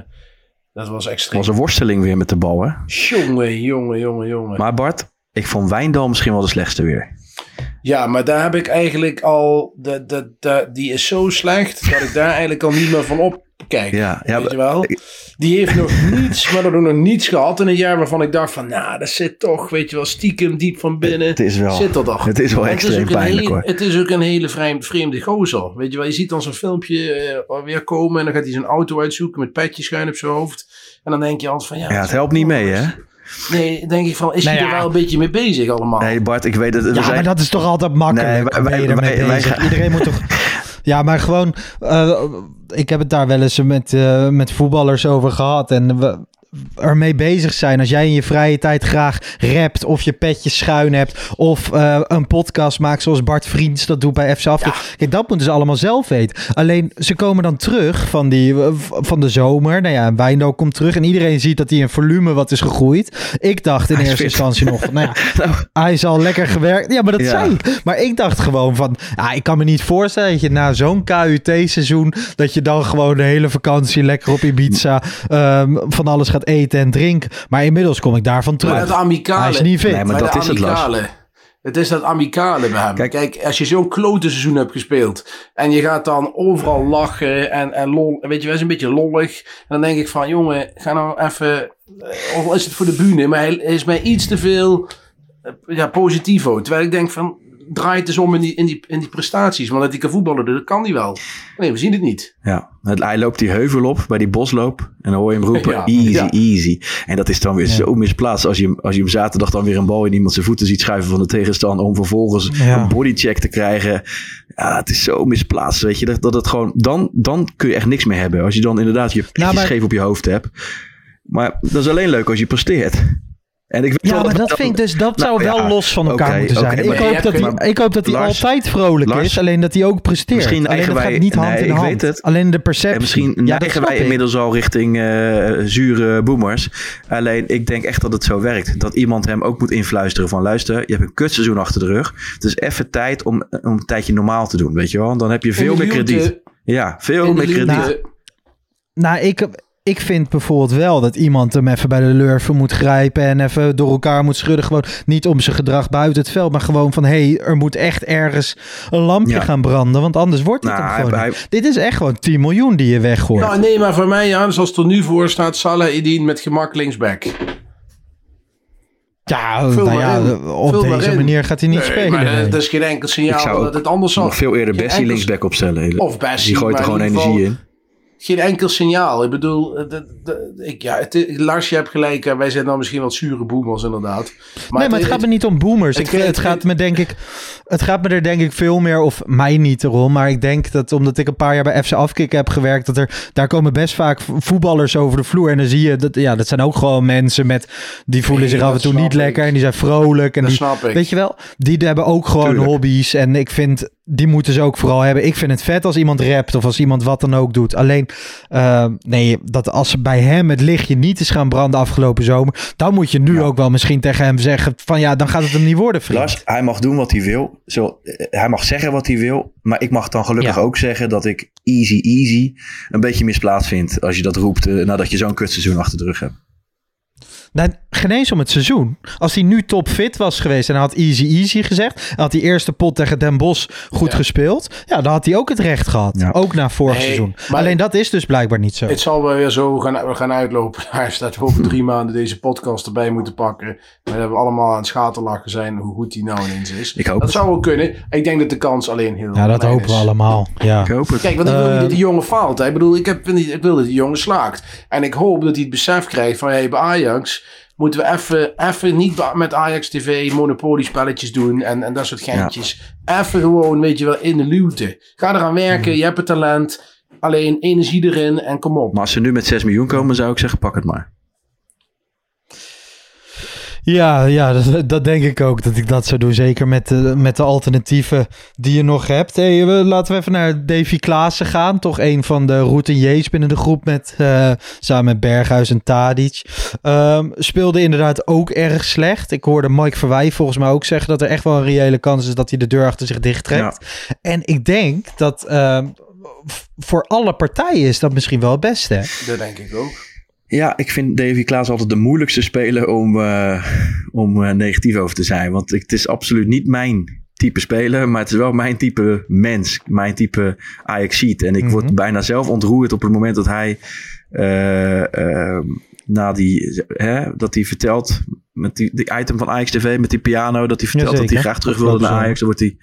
dat was Het extreem. was een worsteling weer met de bal, hè? Jongen, jongen, jongen, jongen. Maar Bart, ik vond Wijndal misschien wel de slechtste weer. Ja, maar daar heb ik eigenlijk al. De, de, de, die is zo slecht dat ik daar eigenlijk al niet meer van op kijk. Ja, ja, weet je wel? Die heeft nog niets, maar ook nog niets gehad in een jaar waarvan ik dacht van, nou, dat zit toch, weet je wel, stiekem diep van binnen. Het is wel- Zit er toch. het is wel En extreem pijnlijk, hele- hoor. Het is ook een hele vreemde, vreemde gozer. Weet je wel, je ziet dan zo'n filmpje eh, weer komen en dan gaat hij zijn auto uitzoeken met petje schuin op zijn hoofd. En dan denk je altijd van, ja. Ja, het helpt niet mee, hè? Nee, denk ik van, is Nou hij er wel een beetje mee bezig allemaal? Nee, Bart, ik weet het. we Ja, zijn- maar dat is toch altijd makkelijk. Nee, wij- wij- Iedereen moet toch... Ja, maar gewoon... eh, ik heb het daar wel eens met, eh, met voetballers over gehad. En we ermee bezig zijn. Als jij in je vrije tijd graag rapt of je petje schuin hebt... of eh, een podcast maakt zoals Bart Vriends dat doet bij FC. Kijk, dat moeten ze allemaal zelf weten. Alleen, ze komen dan terug van, die, eh, van de zomer. Nou ja, Wijndal komt terug en iedereen ziet dat hij een volume wat is gegroeid. Ik dacht in Hij eerste instantie nog... van, Nou ja, Nou, hij is al lekker gewerkt. Ja, maar dat Ja. zei ik. Maar ik dacht gewoon van... Ja, ik kan me niet voorstellen dat je na zo'n KUT-seizoen... dat je dan gewoon de hele vakantie lekker op Ibiza... ehm, van alles gaat eten en drinken. Maar inmiddels kom ik daarvan Maar terug. het amicale. Hij is niet fit. Nee, maar dat is het, Lars. amicale. Het is dat amicale bij hem. Kijk. Kijk, als je zo'n klote seizoen hebt gespeeld. en je gaat dan overal lachen en, en lol. Weet je, wij zijn een beetje lollig. En dan denk ik van, jongen, ga nou even. eh, Of al is het voor de bühne, maar hij is mij iets te veel. eh, Ja, positivo. Terwijl ik denk van. Draai het eens om in die, in die, in die prestaties. Want dat hij kan voetballen, dat kan hij wel. Nee, we zien het niet. Ja, het- hij loopt die heuvel op bij die bosloop. En dan hoor je hem roepen, Ja, easy, ja. easy. En dat is dan weer zo misplaatst als je, hem- als je hem zaterdag dan weer een bal in iemand zijn voeten ziet schuiven van de tegenstander. Om vervolgens Ja. een bodycheck te krijgen. Ja, het is zo misplaatst, weet je. Dat, dat het gewoon, dan, dan kun je echt niks meer hebben. Als je dan inderdaad je Nou, maar- scheef op je hoofd hebt. Maar dat is alleen leuk als je presteert. En ik weet Ja, wel maar dat vind ik dus, dat zou Nou, wel ja, los van elkaar moeten zijn. ik, hoop dat hij, ik hoop dat hij Lars, altijd vrolijk Lars, is, alleen dat hij ook presteert. misschien alleen dat wij- gaat niet hand nee, in hand. het. Alleen de perceptie. En misschien ja, neigen wij ik. inmiddels al richting eh, zure boomers. Alleen ik denk echt dat het zo werkt. Dat iemand hem ook moet influisteren van luister, je hebt een kutseizoen achter de rug. Het is even tijd om, om een tijdje normaal te doen, weet je wel. Dan heb je veel meer krediet. Ja, veel meer krediet. Nou, ik, ik vind bijvoorbeeld wel dat iemand hem even bij de lurven moet grijpen en even door elkaar moet schudden. Gewoon niet om zijn gedrag buiten het veld, maar gewoon van hé, hey, er moet echt ergens een lampje Ja. gaan branden, want anders wordt het Nou, hem gewoon hij-. Dit is echt gewoon 10 miljoen die je weggooit. Nou, nee, maar voor mij, ja, zoals het er nu voor staat, Salah Edin met gemak linksback. ja, nou ja, op Vul deze manier gaat hij niet Nee, spelen. Maar nee. dat is geen enkel signaal dat het anders zal. nog veel eerder Bessie enkel- linksback opstellen. Of Bessie, Die gooit er gewoon energie geval- in. Geen enkel signaal. Ik bedoel, eh, de, de, ik, ja, het, Lars, je hebt gelijk. Wij zijn dan misschien wat zure boemers, inderdaad. nee, maar het gaat me niet om boomers. het- ik, gaat me denk ik, het gaat me er denk ik veel meer, of mij niet erom, maar ik denk dat omdat ik een paar jaar bij FC Afkikken heb gewerkt, dat er daar komen best vaak voetballers over de vloer en dan zie je dat ja, dat zijn ook gewoon mensen met die voelen Nee, zich af en toe niet ik. lekker en die zijn vrolijk en Dat die, snap ik. weet je wel, die hebben ook gewoon Tuurlijk. hobby's en ik vind die moeten ze ook vooral hebben. Ik vind het vet als iemand rapt of als iemand wat dan ook doet. Alleen eh, nee, dat als bij hem het lichtje niet is gaan branden afgelopen zomer, dan moet je nu Ja. ook wel misschien tegen hem zeggen van ja, dan gaat het hem niet worden, vriend. Lars, hij mag doen wat hij wil. Zo, eh, hij mag zeggen wat hij wil. Maar ik mag dan gelukkig Ja. ook zeggen dat ik easy easy een beetje misplaatst vind. Als je dat roept eh, nadat je zo'n kutseizoen achter de rug hebt. Nou, geen eens om het seizoen. Als hij nu topfit was geweest en hij had easy easy gezegd, en had die eerste pot tegen Den Bosch goed Ja. gespeeld, ja, dan had hij ook het recht gehad. Ja. Ook na vorig Nee, seizoen. maar- Alleen dat is dus blijkbaar niet zo. Het zal wel weer zo gaan, we gaan uitlopen. Hij staat we over drie maanden deze podcast erbij moeten pakken. Maar dat we allemaal aan het schaterlachen zijn hoe goed die nou ineens is. Ik hoop dat het. zou wel kunnen. Ik denk dat de kans alleen heel Ja, dat hopen we allemaal. Ja. Ik hoop het. Kijk, want ik wil niet Eh, dat die jongen faalt. Hè. Ik bedoel, ik, heb, ik wil dat die jongen slaagt. En ik hoop dat hij het besef krijgt van... Hey, bij Ajax moeten we even, even niet met Ajax TV monopoliespelletjes doen... En, en dat soort geintjes. Even gewoon, weet je wel, in de luwte. Ga eraan werken, je hebt het talent. Alleen energie erin en kom op. Maar als ze nu met 6 miljoen komen, zou ik zeggen, pak het maar. Ja, ja dat, dat denk ik ook dat ik dat zou doen. Zeker met de, met de alternatieven die je nog hebt. Hey, we, laten we even naar Davy Klaassen gaan. Toch een van de routiniers binnen de groep met, eh, samen met Berghuis en Tadic. Ehm, speelde inderdaad ook erg slecht. Ik hoorde Mike Verwij volgens mij ook zeggen dat er echt wel een reële kans is dat hij de deur achter zich dichttrekt. En ik denk dat ehm, voor alle partijen is dat misschien wel het beste. Dat denk ik ook. Ja, ik vind Davy Klaas altijd de moeilijkste speler om, eh, om eh, negatief over te zijn. Want ik- het is absoluut niet mijn type speler, maar het is wel mijn type mens, mijn type Ajaxiet. En ik word Mhm. bijna zelf ontroerd op het moment dat hij eh, eh, na die, hè, dat hij vertelt met die, die item van Ajax TV met die piano, dat hij vertelt dat hij graag terug wilde naar. Ajax. Dan wordt hij,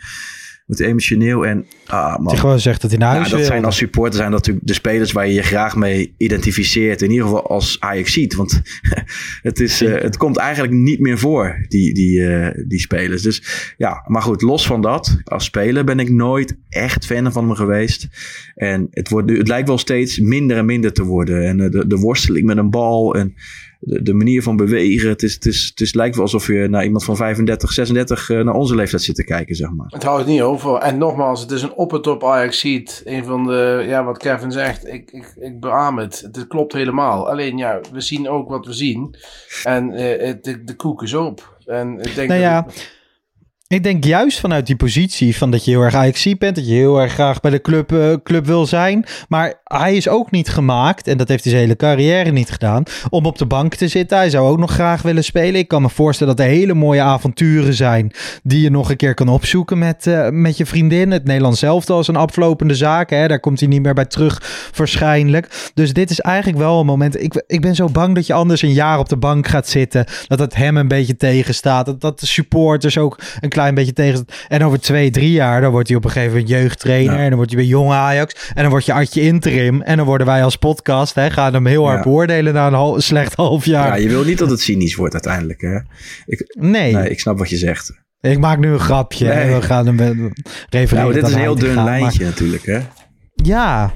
wordt hij emotioneel en ah man. gewoon zegt dat hij naar huis Ja, dat zijn als supporter zijn dat natuurlijk de spelers waar je je graag mee identificeert. In ieder geval als Ajax ziet. Want het, is, eh, het komt eigenlijk niet meer voor, die, die, eh, die spelers. Dus ja, maar goed, los van dat. Als speler ben ik nooit echt fan van hem geweest. En het, wordt, nu- het lijkt wel steeds minder en minder te worden. En eh, de, de worsteling met een bal en de, de manier van bewegen. Het, is, het, is, het is, lijkt wel alsof je naar iemand van 35, 36 eh, naar onze leeftijd zit te kijken, zeg maar. Het houdt niet over. En nogmaals, het is een op het top Ajax ziet. Een van de, ja, wat Kevin zegt, ik, ik, ik beaam het. Het klopt helemaal. Alleen ja, we zien ook wat we zien. En eh, het- de, de koek is op. En ik denk Nou dat ja, het- Ik denk juist vanuit die positie van dat je heel erg ajax bent, dat je heel erg graag bij de club, eh, club wil zijn. Maar hij is ook niet gemaakt, en dat heeft hij zijn hele carrière niet gedaan, om op de bank te zitten. Hij zou ook nog graag willen spelen. Ik kan me voorstellen dat er hele mooie avonturen zijn die je nog een keer kan opzoeken met, eh, met je vriendin. Het Nederlands zelf als een aflopende zaak. Hè? Daar komt hij niet meer bij terug waarschijnlijk. Dus dit is eigenlijk wel een moment. Ik, ik ben zo bang dat je anders een jaar op de bank gaat zitten. Dat het hem een beetje tegenstaat. Dat, dat de supporters ook een klein beetje tegen. En over twee, drie jaar, dan wordt hij op een gegeven moment jeugdtrainer. Ja. En dan wordt hij bij Jong Ajax. En dan word je Adje interim. En dan worden wij als podcast, hè, gaan hem heel hard Ja. beoordelen na een hal- slecht half jaar. Ja, je wil niet dat het cynisch wordt uiteindelijk. Hè? Ik, nee, nee, ik snap wat je zegt. ik maak nu een grapje. Nee. En we gaan hem eh, refereren. Nou, dit is een heel dun lijntje natuurlijk. Hè? Ja.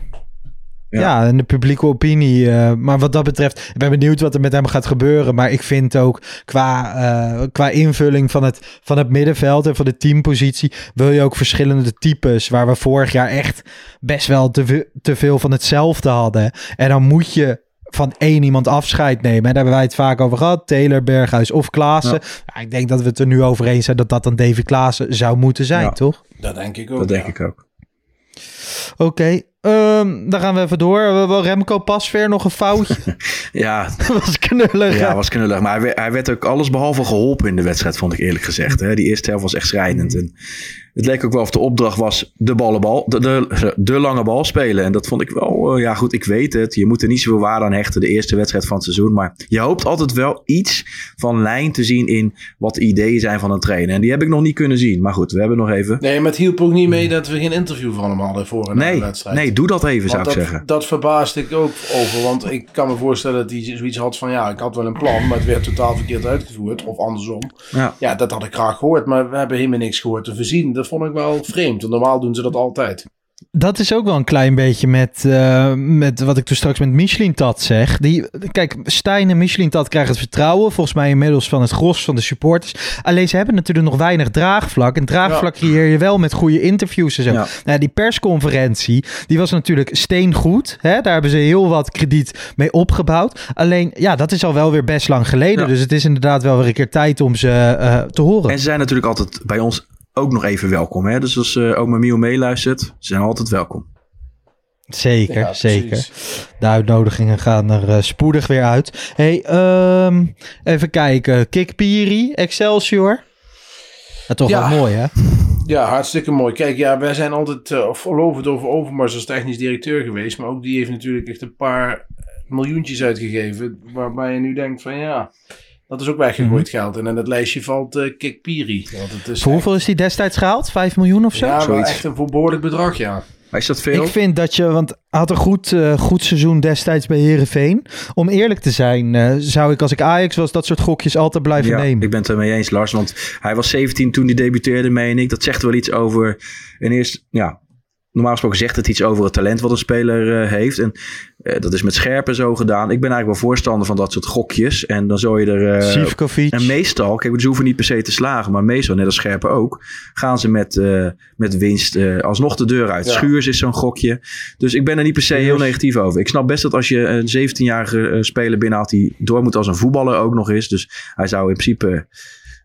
Ja. Ja. en de publieke opinie. eh, maar wat dat betreft, ik ben benieuwd wat er met hem gaat gebeuren. Maar ik vind ook qua, eh, qua invulling van het, van het middenveld en van de teampositie. wil je ook verschillende types. Waar we vorig jaar echt best wel te, te veel van hetzelfde hadden. En dan moet je van één iemand afscheid nemen. En daar hebben wij het vaak over gehad. Taylor, Berghuis of Klaassen. Ja, ik denk dat we het er nu over eens zijn dat dat dan Davy Klaassen zou moeten zijn, Ja. toch? dat denk ik ook. Dat denk ja. ik ook. Oké, ehm, dan gaan we even door. We wel Remco Pasveer nog een foutje. Ja, dat was knullig. ja was knullig. Maar hij werd, hij werd ook alles behalve geholpen in de wedstrijd, vond ik eerlijk gezegd. Hè? Die eerste helft was echt schrijnend. En het leek ook wel of de opdracht was de, ballenbal, de, de, de lange bal spelen. En dat vond ik wel, eh, ja goed, ik weet het. Je moet er niet zoveel waarde aan hechten, de eerste wedstrijd van het seizoen. Maar je hoopt altijd wel iets van lijn te zien in wat de ideeën zijn van een trainer. En die heb ik nog niet kunnen zien. Maar goed, we hebben nog even... Nee, maar het hielp ook niet mee dat we geen interview van hem hadden voor een Nee, wedstrijd. nee, doe dat even, zou ik dat, zeggen. dat verbaasde ik ook over. Want ik kan me voorstellen dat hij zoiets had van... Ja, ik had wel een plan, maar het werd totaal verkeerd uitgevoerd. Of andersom. Ja. Ja, dat had ik graag gehoord. Maar we hebben helemaal niks gehoord te voorzien. Dat vond ik wel vreemd. Want normaal doen ze dat altijd. Dat is ook wel een klein beetje met, eh, met wat ik toen straks met Michelin Tat zeg. Die, kijk, Stijn en Michelin Tat krijgen het vertrouwen. Volgens mij inmiddels van het gros van de supporters. Alleen ze hebben natuurlijk nog weinig draagvlak. En draagvlak creëer je wel met goede interviews en zo. Ja. Nou, die persconferentie, die was natuurlijk steengoed. Hè? Daar hebben ze heel wat krediet mee opgebouwd. Alleen, ja, dat is al wel weer best lang geleden. Ja. Dus het is inderdaad wel weer een keer tijd om ze eh, te horen. En ze zijn natuurlijk altijd bij ons ook nog even welkom. Hè? Dus als uh, oma Miel meeluistert, ze zijn altijd welkom. Zeker, Ja, zeker. De uitnodigingen gaan er eh, spoedig weer uit. Hey, ehm, even kijken. Kik Piri, Excelsior. Ja, toch Ja. wel mooi, hè? Ja, hartstikke mooi. Kijk, ja, wij zijn altijd uh, verlovend over Overmars als technisch directeur geweest. Maar ook die heeft natuurlijk echt een paar miljoentjes uitgegeven. Waarbij je nu denkt van ja, dat is ook weggegooid geld. En in het lijstje valt uh, Kik Piri. Want het is Voor hoeveel is die destijds gehaald? 5 miljoen of zo? Ja, maar Zoiets. echt een behoorlijk bedrag, ja. Maar is dat veel? Ik vind dat je, want hij had een goed, eh, goed seizoen destijds bij Herenveen. Om eerlijk te zijn, eh, zou ik als ik Ajax was, dat soort gokjes altijd blijven ja, nemen. ik ben het ermee eens, Lars. Want hij was 17 toen hij debuteerde, meen ik. Dat zegt wel iets over... En eerst, ja, normaal gesproken zegt het iets over het talent wat een speler eh, heeft. En eh, dat is met scherpen zo gedaan. Ik ben eigenlijk wel voorstander van dat soort gokjes. En dan zou je er... eh, Sivkovic. en meestal, kijk, ze hoeven niet per se te slagen, maar meestal, net als Scherpen ook, gaan ze met, eh, met winst eh, alsnog de deur uit. Ja. Schuurs is zo'n gokje. Dus ik ben er niet per se heel negatief over. Ik snap best dat als je een 17-jarige eh, speler binnenhaalt die door moet als een voetballer ook nog is. Dus hij zou in principe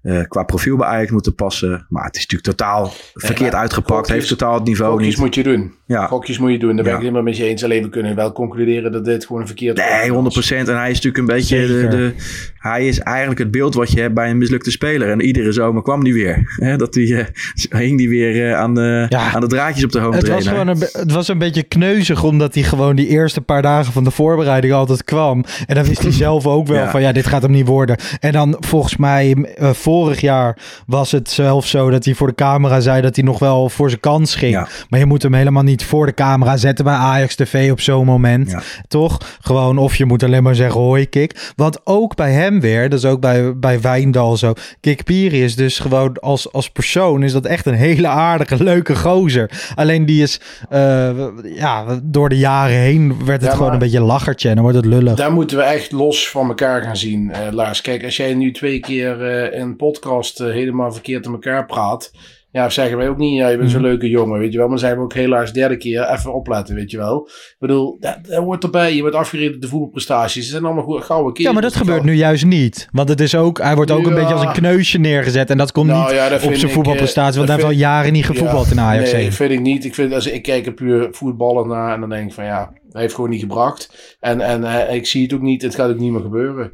eh, qua profiel bij Ajax moeten passen. Maar het is natuurlijk totaal verkeerd uitgepakt. gokjes- heeft totaal het niveau Gokjes niet. moet je doen. Ja. Gokjes moet je doen. Daar ben Ja. ik het helemaal met je eens. Alleen we kunnen wel concluderen dat dit gewoon een verkeerd Nee, 100%. En hij is natuurlijk een beetje de. Hij is eigenlijk het beeld wat je hebt bij een mislukte speler. En iedere zomer kwam die weer. Hè, dat die, eh, hing die weer eh, aan, de, Ja. aan de draadjes op de home Het was, gewoon een, het was een beetje kneuzig, omdat hij gewoon die eerste paar dagen van de voorbereiding altijd kwam. En dan wist hij zelf ook wel Ja. van ja, dit gaat hem niet worden. En dan volgens mij eh, vorig jaar was het zelfs zo dat hij voor de camera zei dat hij nog wel voor zijn kans ging. Ja. Maar je moet hem helemaal niet voor de camera zetten bij Ajax TV op zo'n moment. Ja. Toch? Gewoon of je moet alleen maar zeggen hoi Kik. Want ook bij hem weer, dat is ook bij, bij Wijndal zo. Kik Piri is dus gewoon als, als persoon is dat echt een hele aardige, leuke gozer. Alleen die is, eh, ja, door de jaren heen werd het Ja, gewoon een beetje een lachertje en dan wordt het lullig. Daar moeten we echt los van elkaar gaan zien, eh, Lars. Kijk, als jij nu twee keer eh, in een podcast eh, helemaal verkeerd in elkaar praat. Ja, zeggen wij ook niet, ja, je bent zo'n Mhm. leuke jongen, weet je wel. Maar zeggen we ook helaas derde keer, even opletten, weet je wel. Ik bedoel, dat, dat hoort erbij. Je wordt afgereden de voetbalprestaties. Ze zijn allemaal goed, gouden keer. Ja, maar dat gebeurt nu juist niet. Want het is ook, hij wordt ook een beetje als een kneusje neergezet. En dat komt Nou niet ja, dat op zijn voetbalprestatie. Want eh, hij heeft al jaren niet gevoetbald in Ajax Nee, vind ik niet. Ik, vind, als, ik kijk er puur voetballen naar en dan denk ik van ja, hij heeft gewoon niet gebracht. En, en eh, ik zie het ook niet, het gaat ook niet meer gebeuren.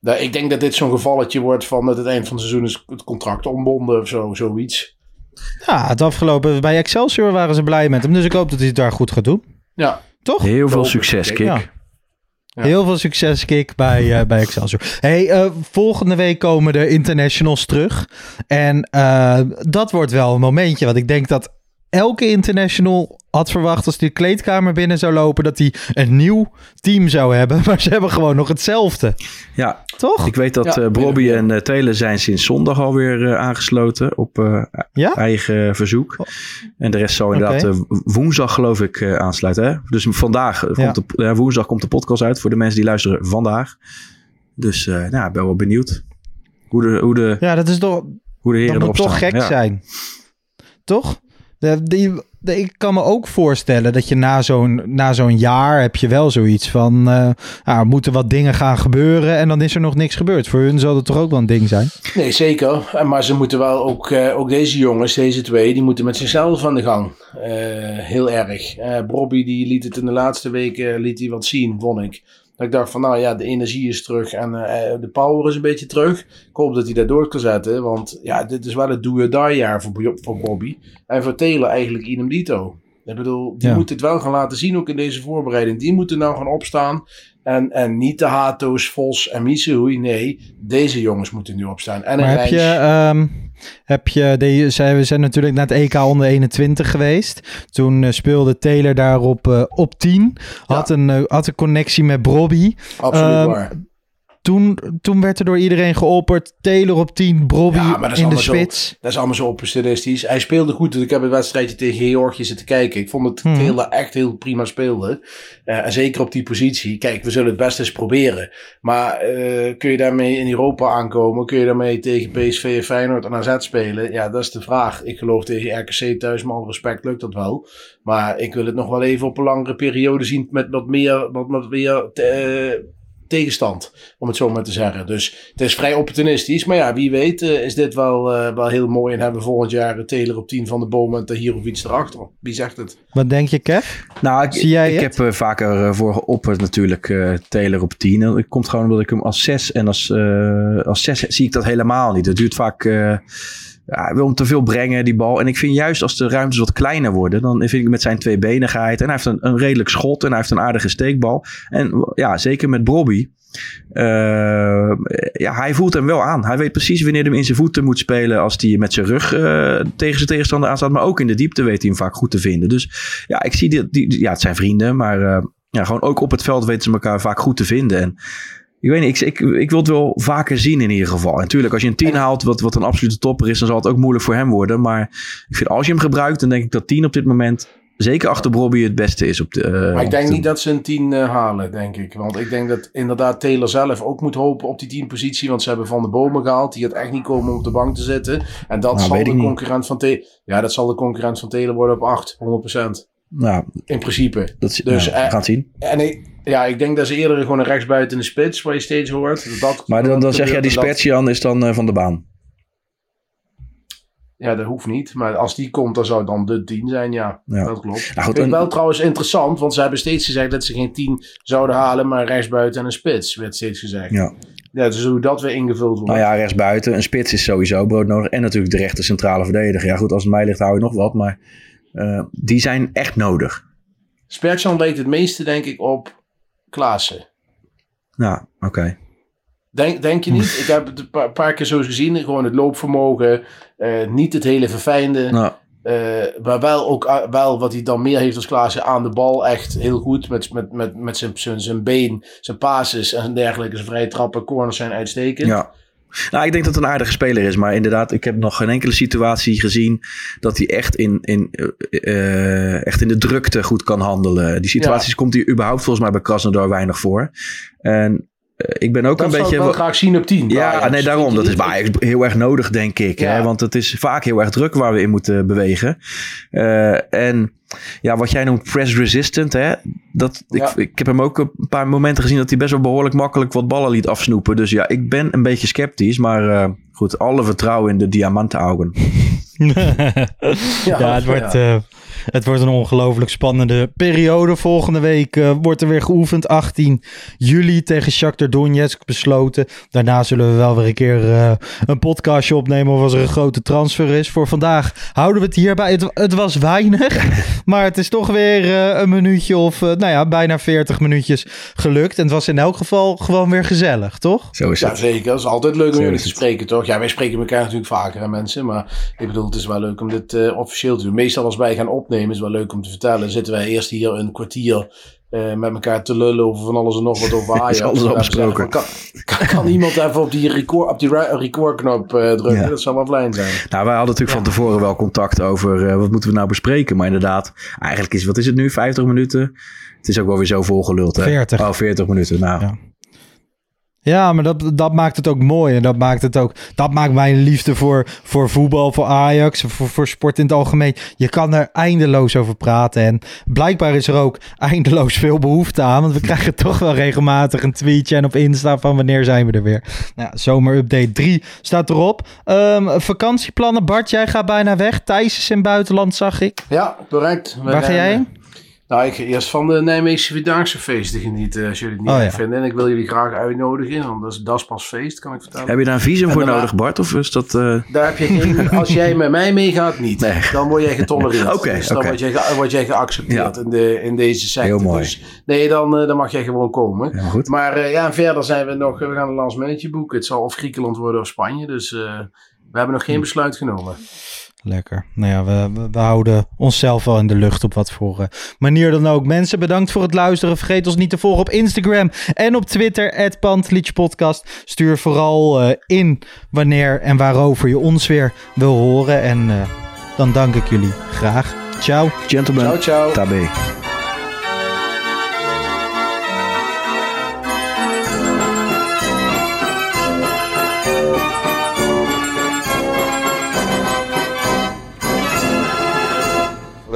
Nou, ik denk dat dit zo'n gevalletje wordt van dat het eind van het seizoen is het contract ontbonden of zo, zoiets. Ja, het afgelopen bij Excelsior waren ze blij met hem. Dus ik hoop dat hij het daar goed gaat doen. Ja, Toch? Heel veel succes. Kik. Ja. Ja. Heel veel succes, Kik, bij, eh, bij Excelsior. Hey, eh, volgende week komen de internationals terug. En eh, dat wordt wel een momentje. Want ik denk dat elke international had verwacht als die de kleedkamer binnen zou lopen... dat hij een nieuw team zou hebben. Maar ze hebben gewoon nog hetzelfde. Ja, Toch? ik weet dat Ja, eh Bobby ja. en uh, Taylor zijn sinds zondag alweer eh, aangesloten op eh, Ja? eigen verzoek. En de rest zal inderdaad eh, woensdag geloof ik eh, aansluiten. Hè? Dus vandaag, eh, Ja. komt de, woensdag komt de podcast uit voor de mensen die luisteren vandaag. Dus eh nou, ik ben wel benieuwd hoe de, hoe de, Ja, dat is toch... hoe de heren Dat erop moet toch staan. gek Ja. zijn. Toch? De, ik kan me ook voorstellen dat je na zo'n, na zo'n jaar heb je wel zoiets van... er moeten wat dingen gaan gebeuren en dan is er nog niks gebeurd. Voor hun zal het toch ook wel een ding zijn? nee zeker. Maar ze moeten wel ook, eh, ook deze jongens, deze twee, die moeten met zichzelf aan de gang. Eh, heel erg. Bobby die liet het in de laatste weken liet hij wat zien, vond ik. Dat ik dacht van, nou ja, de energie is terug en eh, de power is een beetje terug. Ik hoop dat hij dat door kan zetten, want ja, dit is wel het do-or-die jaar voor, voor Bobby. En voor Taylor eigenlijk idem dito. Ik bedoel, die Ja. moet het wel gaan laten zien, ook in deze voorbereiding. Die moeten nou gaan opstaan. En, en niet de Hato's, Vos en Misehoei. Nee, deze jongens moeten nu opstaan. En een Maar heb je, Rijns. Heb je we zijn natuurlijk naar het EK onder 21 geweest. Toen eh, speelde Taylor daar op, eh, op 10. Had, een, eh, had een connectie met Bobby. Absoluut ehm, waar. Toen, toen werd er door iedereen geopperd. Taylor op 10, Bobby Ja, maar dat is in de zo. spits. Dat is allemaal zo opportunistisch. Hij speelde goed. dus Ik heb het wedstrijdje tegen Georgië zitten kijken. Ik vond dat Hmm. Taylor echt heel prima speelde. Eh, en zeker op die positie. Kijk, we zullen het best eens proberen. Maar eh, kun je daarmee in Europa aankomen? Kun je daarmee tegen PSV en Feyenoord en AZ spelen? Ja, dat is de vraag. Ik geloof tegen RKC thuis, met alle respect, lukt dat wel. Maar ik wil het nog wel even op een langere periode zien met wat meer, wat, wat meer eh, tegenstand. Om het zo maar te zeggen. Dus het is vrij opportunistisch. Maar ja, wie weet eh, is dit wel, eh, wel heel mooi. En hebben we volgend jaar een Taylor op 10 van de boom en hier of iets erachter. Wie zegt het? Wat denk je, Kev? Nou, ik, Zie jij ik het? heb eh, vaker voor geopperd natuurlijk eh Taylor op 10. En Het komt gewoon omdat ik hem als 6 en als, eh als 6 zie ik dat helemaal niet. Het duurt vaak... hij wil hem te veel brengen, die bal. En ik vind juist als de ruimtes wat kleiner worden, dan vind ik met zijn tweebenigheid. En hij heeft een, een redelijk schot en hij heeft een aardige steekbal. En ja, zeker met Bobby. eh, ja, hij voelt hem wel aan. Hij weet precies wanneer hij hem in zijn voeten moet spelen als hij met zijn rug eh, tegen zijn tegenstander aanstaat. Maar ook in de diepte weet hij hem vaak goed te vinden. Dus ja, ik zie die ja, het zijn vrienden, maar eh, ja, gewoon ook op het veld weten ze elkaar vaak goed te vinden. En ik weet niet, ik, ik, ik wil het wel vaker zien in ieder geval. En natuurlijk, als je een 10 haalt, wat, wat een absolute topper is, dan zal het ook moeilijk voor hem worden. Maar ik vind als je hem gebruikt, dan denk ik dat 10 op dit moment, zeker achter Bobby, het beste is. Op de, eh, Maar ik denk de- niet dat ze een 10 eh, halen, denk ik. Want ik denk dat inderdaad Taylor zelf ook moet hopen op die 10 positie. Want ze hebben Van de Bomen gehaald. Die gaat echt niet komen om op de bank te zitten. En dat Nou, zal de niet. concurrent van Taylor... Ja, dat zal de concurrent van Taylor worden op 8. 100%. Nou, In principe. dat, Dus, ja, eh, we gaan het zien. En ik, ja, ik denk dat ze eerder gewoon een rechtsbuiten in de spits, waar je steeds hoort. Dat Maar dan, dan zeg jij, die Spetsjan is dan eh, van de baan. Ja, dat hoeft niet. Maar als die komt, dan zou het dan de 10 zijn, ja. Ja. Dat klopt. Nou, goed, Ik vind en- wel trouwens interessant, want ze hebben steeds gezegd dat ze geen 10 zouden halen, maar rechtsbuiten en een spits, werd steeds gezegd. Ja. Ja, dus hoe dat weer ingevuld wordt. Nou ja, rechtsbuiten. Een spits is sowieso broodnodig. En natuurlijk de rechter centrale verdediger. Ja goed, als het mij ligt hou je nog wat. Maar eh, die zijn echt nodig. Spertjan leek het meeste, denk ik, op Klaassen. Ja, oké. Denk, denk je niet? Ik heb het een paar, paar keer zo gezien. Gewoon het loopvermogen. eh, niet het hele verfijnde. Nou, eh, maar wel ook ah, wel wat hij dan meer heeft als Klaassen aan de bal. Echt heel goed. Met, met, met, met zijn, zijn, zijn been, zijn passes en dergelijke. Zijn vrije trappen, corners zijn uitstekend. ja. Nou, ik denk dat het een aardige speler is. Maar inderdaad, ik heb nog geen enkele situatie gezien dat hij echt in, in, eh, eh, echt in de drukte goed kan handelen. Die situaties komt hij überhaupt volgens mij bij Krasnodar weinig voor. En ik ben ook dat een zou beetje... ik wel graag zien op 10. Ja, Ajax. nee, daarom. Dat is bij Ajax heel erg nodig, denk ik. Ja. Hè? Want het is vaak heel erg druk waar we in moeten bewegen. Eh, en ja, wat jij noemt press resistant. Hè? Dat, Ja. ik, ik heb hem ook een paar momenten gezien dat hij best wel behoorlijk makkelijk wat ballen liet afsnoepen. Dus ja, ik ben een beetje sceptisch. Maar eh, goed, alle vertrouwen in de diamantenaugen. ja, het wordt, eh, het wordt een ongelooflijk spannende periode. Volgende week eh, wordt er weer geoefend. 18 juli tegen Shakhtar Donetsk besloten. Daarna zullen we wel weer een keer eh, een podcastje opnemen of als er een grote transfer is. Voor vandaag houden we het hierbij. Het, het was weinig, maar het is toch weer eh, een minuutje of eh, nou ja, bijna 40 minuutjes gelukt. En het was in elk geval gewoon weer gezellig, toch? Zo is Ja, het. zeker. Dat is altijd leuk om jullie te spreken, toch? Ja, wij spreken elkaar natuurlijk vaker, hè, mensen. Maar ik bedoel, het is wel leuk om dit eh, officieel te doen. Meestal als wij gaan opnemen, is wel leuk om te vertellen. Zitten wij eerst hier een kwartier eh, met elkaar te lullen over van alles en nog wat over Ajax. alles. Kan, kan, kan iemand even op die record, op die recordknop eh, drukken? Ja. Dat zou wel fijn zijn. Nou, wij hadden natuurlijk van tevoren wel contact over eh, wat moeten we nou bespreken. Maar inderdaad, eigenlijk is, wat is het nu, 50 minuten? Het is ook wel weer zo volgeluld, hè? 40. Oh, 40 minuten. Nou, Ja. Ja, maar dat, dat maakt het ook mooi. En dat maakt het ook. Dat maakt mijn liefde voor, voor voetbal, voor Ajax, voor, voor sport in het algemeen. Je kan er eindeloos over praten. En blijkbaar is er ook eindeloos veel behoefte aan. Want we krijgen toch wel regelmatig een tweetje en op Insta van wanneer zijn we er weer. Nou, zomerupdate 3 staat erop. Ehm, vakantieplannen. Bart, jij gaat bijna weg. Thijs is in het buitenland, zag ik. Ja, correct. We Waar ga jij heen? Nou, ik ga eerst van de Nijmeegse Vierdaagse feesten genieten, als jullie het niet Oh, ja. vinden. En ik wil jullie graag uitnodigen, want dat is, dat is pas feest, kan ik vertellen. heb je daar een visum voor nodig, Bart? Of is dat... eh, Daar heb je geen, als jij met mij meegaat, niet. Nee. Dan word jij getolereerd. Oké, dus dan word, jij, word jij geaccepteerd Ja. in, de, in deze sector. Heel mooi. Dus, nee, dan, eh, dan mag jij gewoon komen. Ja, goed. Maar eh, ja, en verder zijn we nog, we gaan een last minute boeken. Het zal of Griekenland worden of Spanje. Dus eh, we hebben nog Hm. geen besluit genomen. Lekker. Nou ja, we, we, we houden onszelf wel in de lucht op wat voor eh, manier dan ook. Mensen, bedankt voor het luisteren. Vergeet ons niet te volgen op Instagram en op Twitter, Podcast. Stuur vooral eh, in wanneer en waarover je ons weer wil horen. En eh, dan dank ik jullie graag. Ciao. Gentlemen, Ciao, ciao. tabé.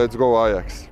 Let's go Ajax.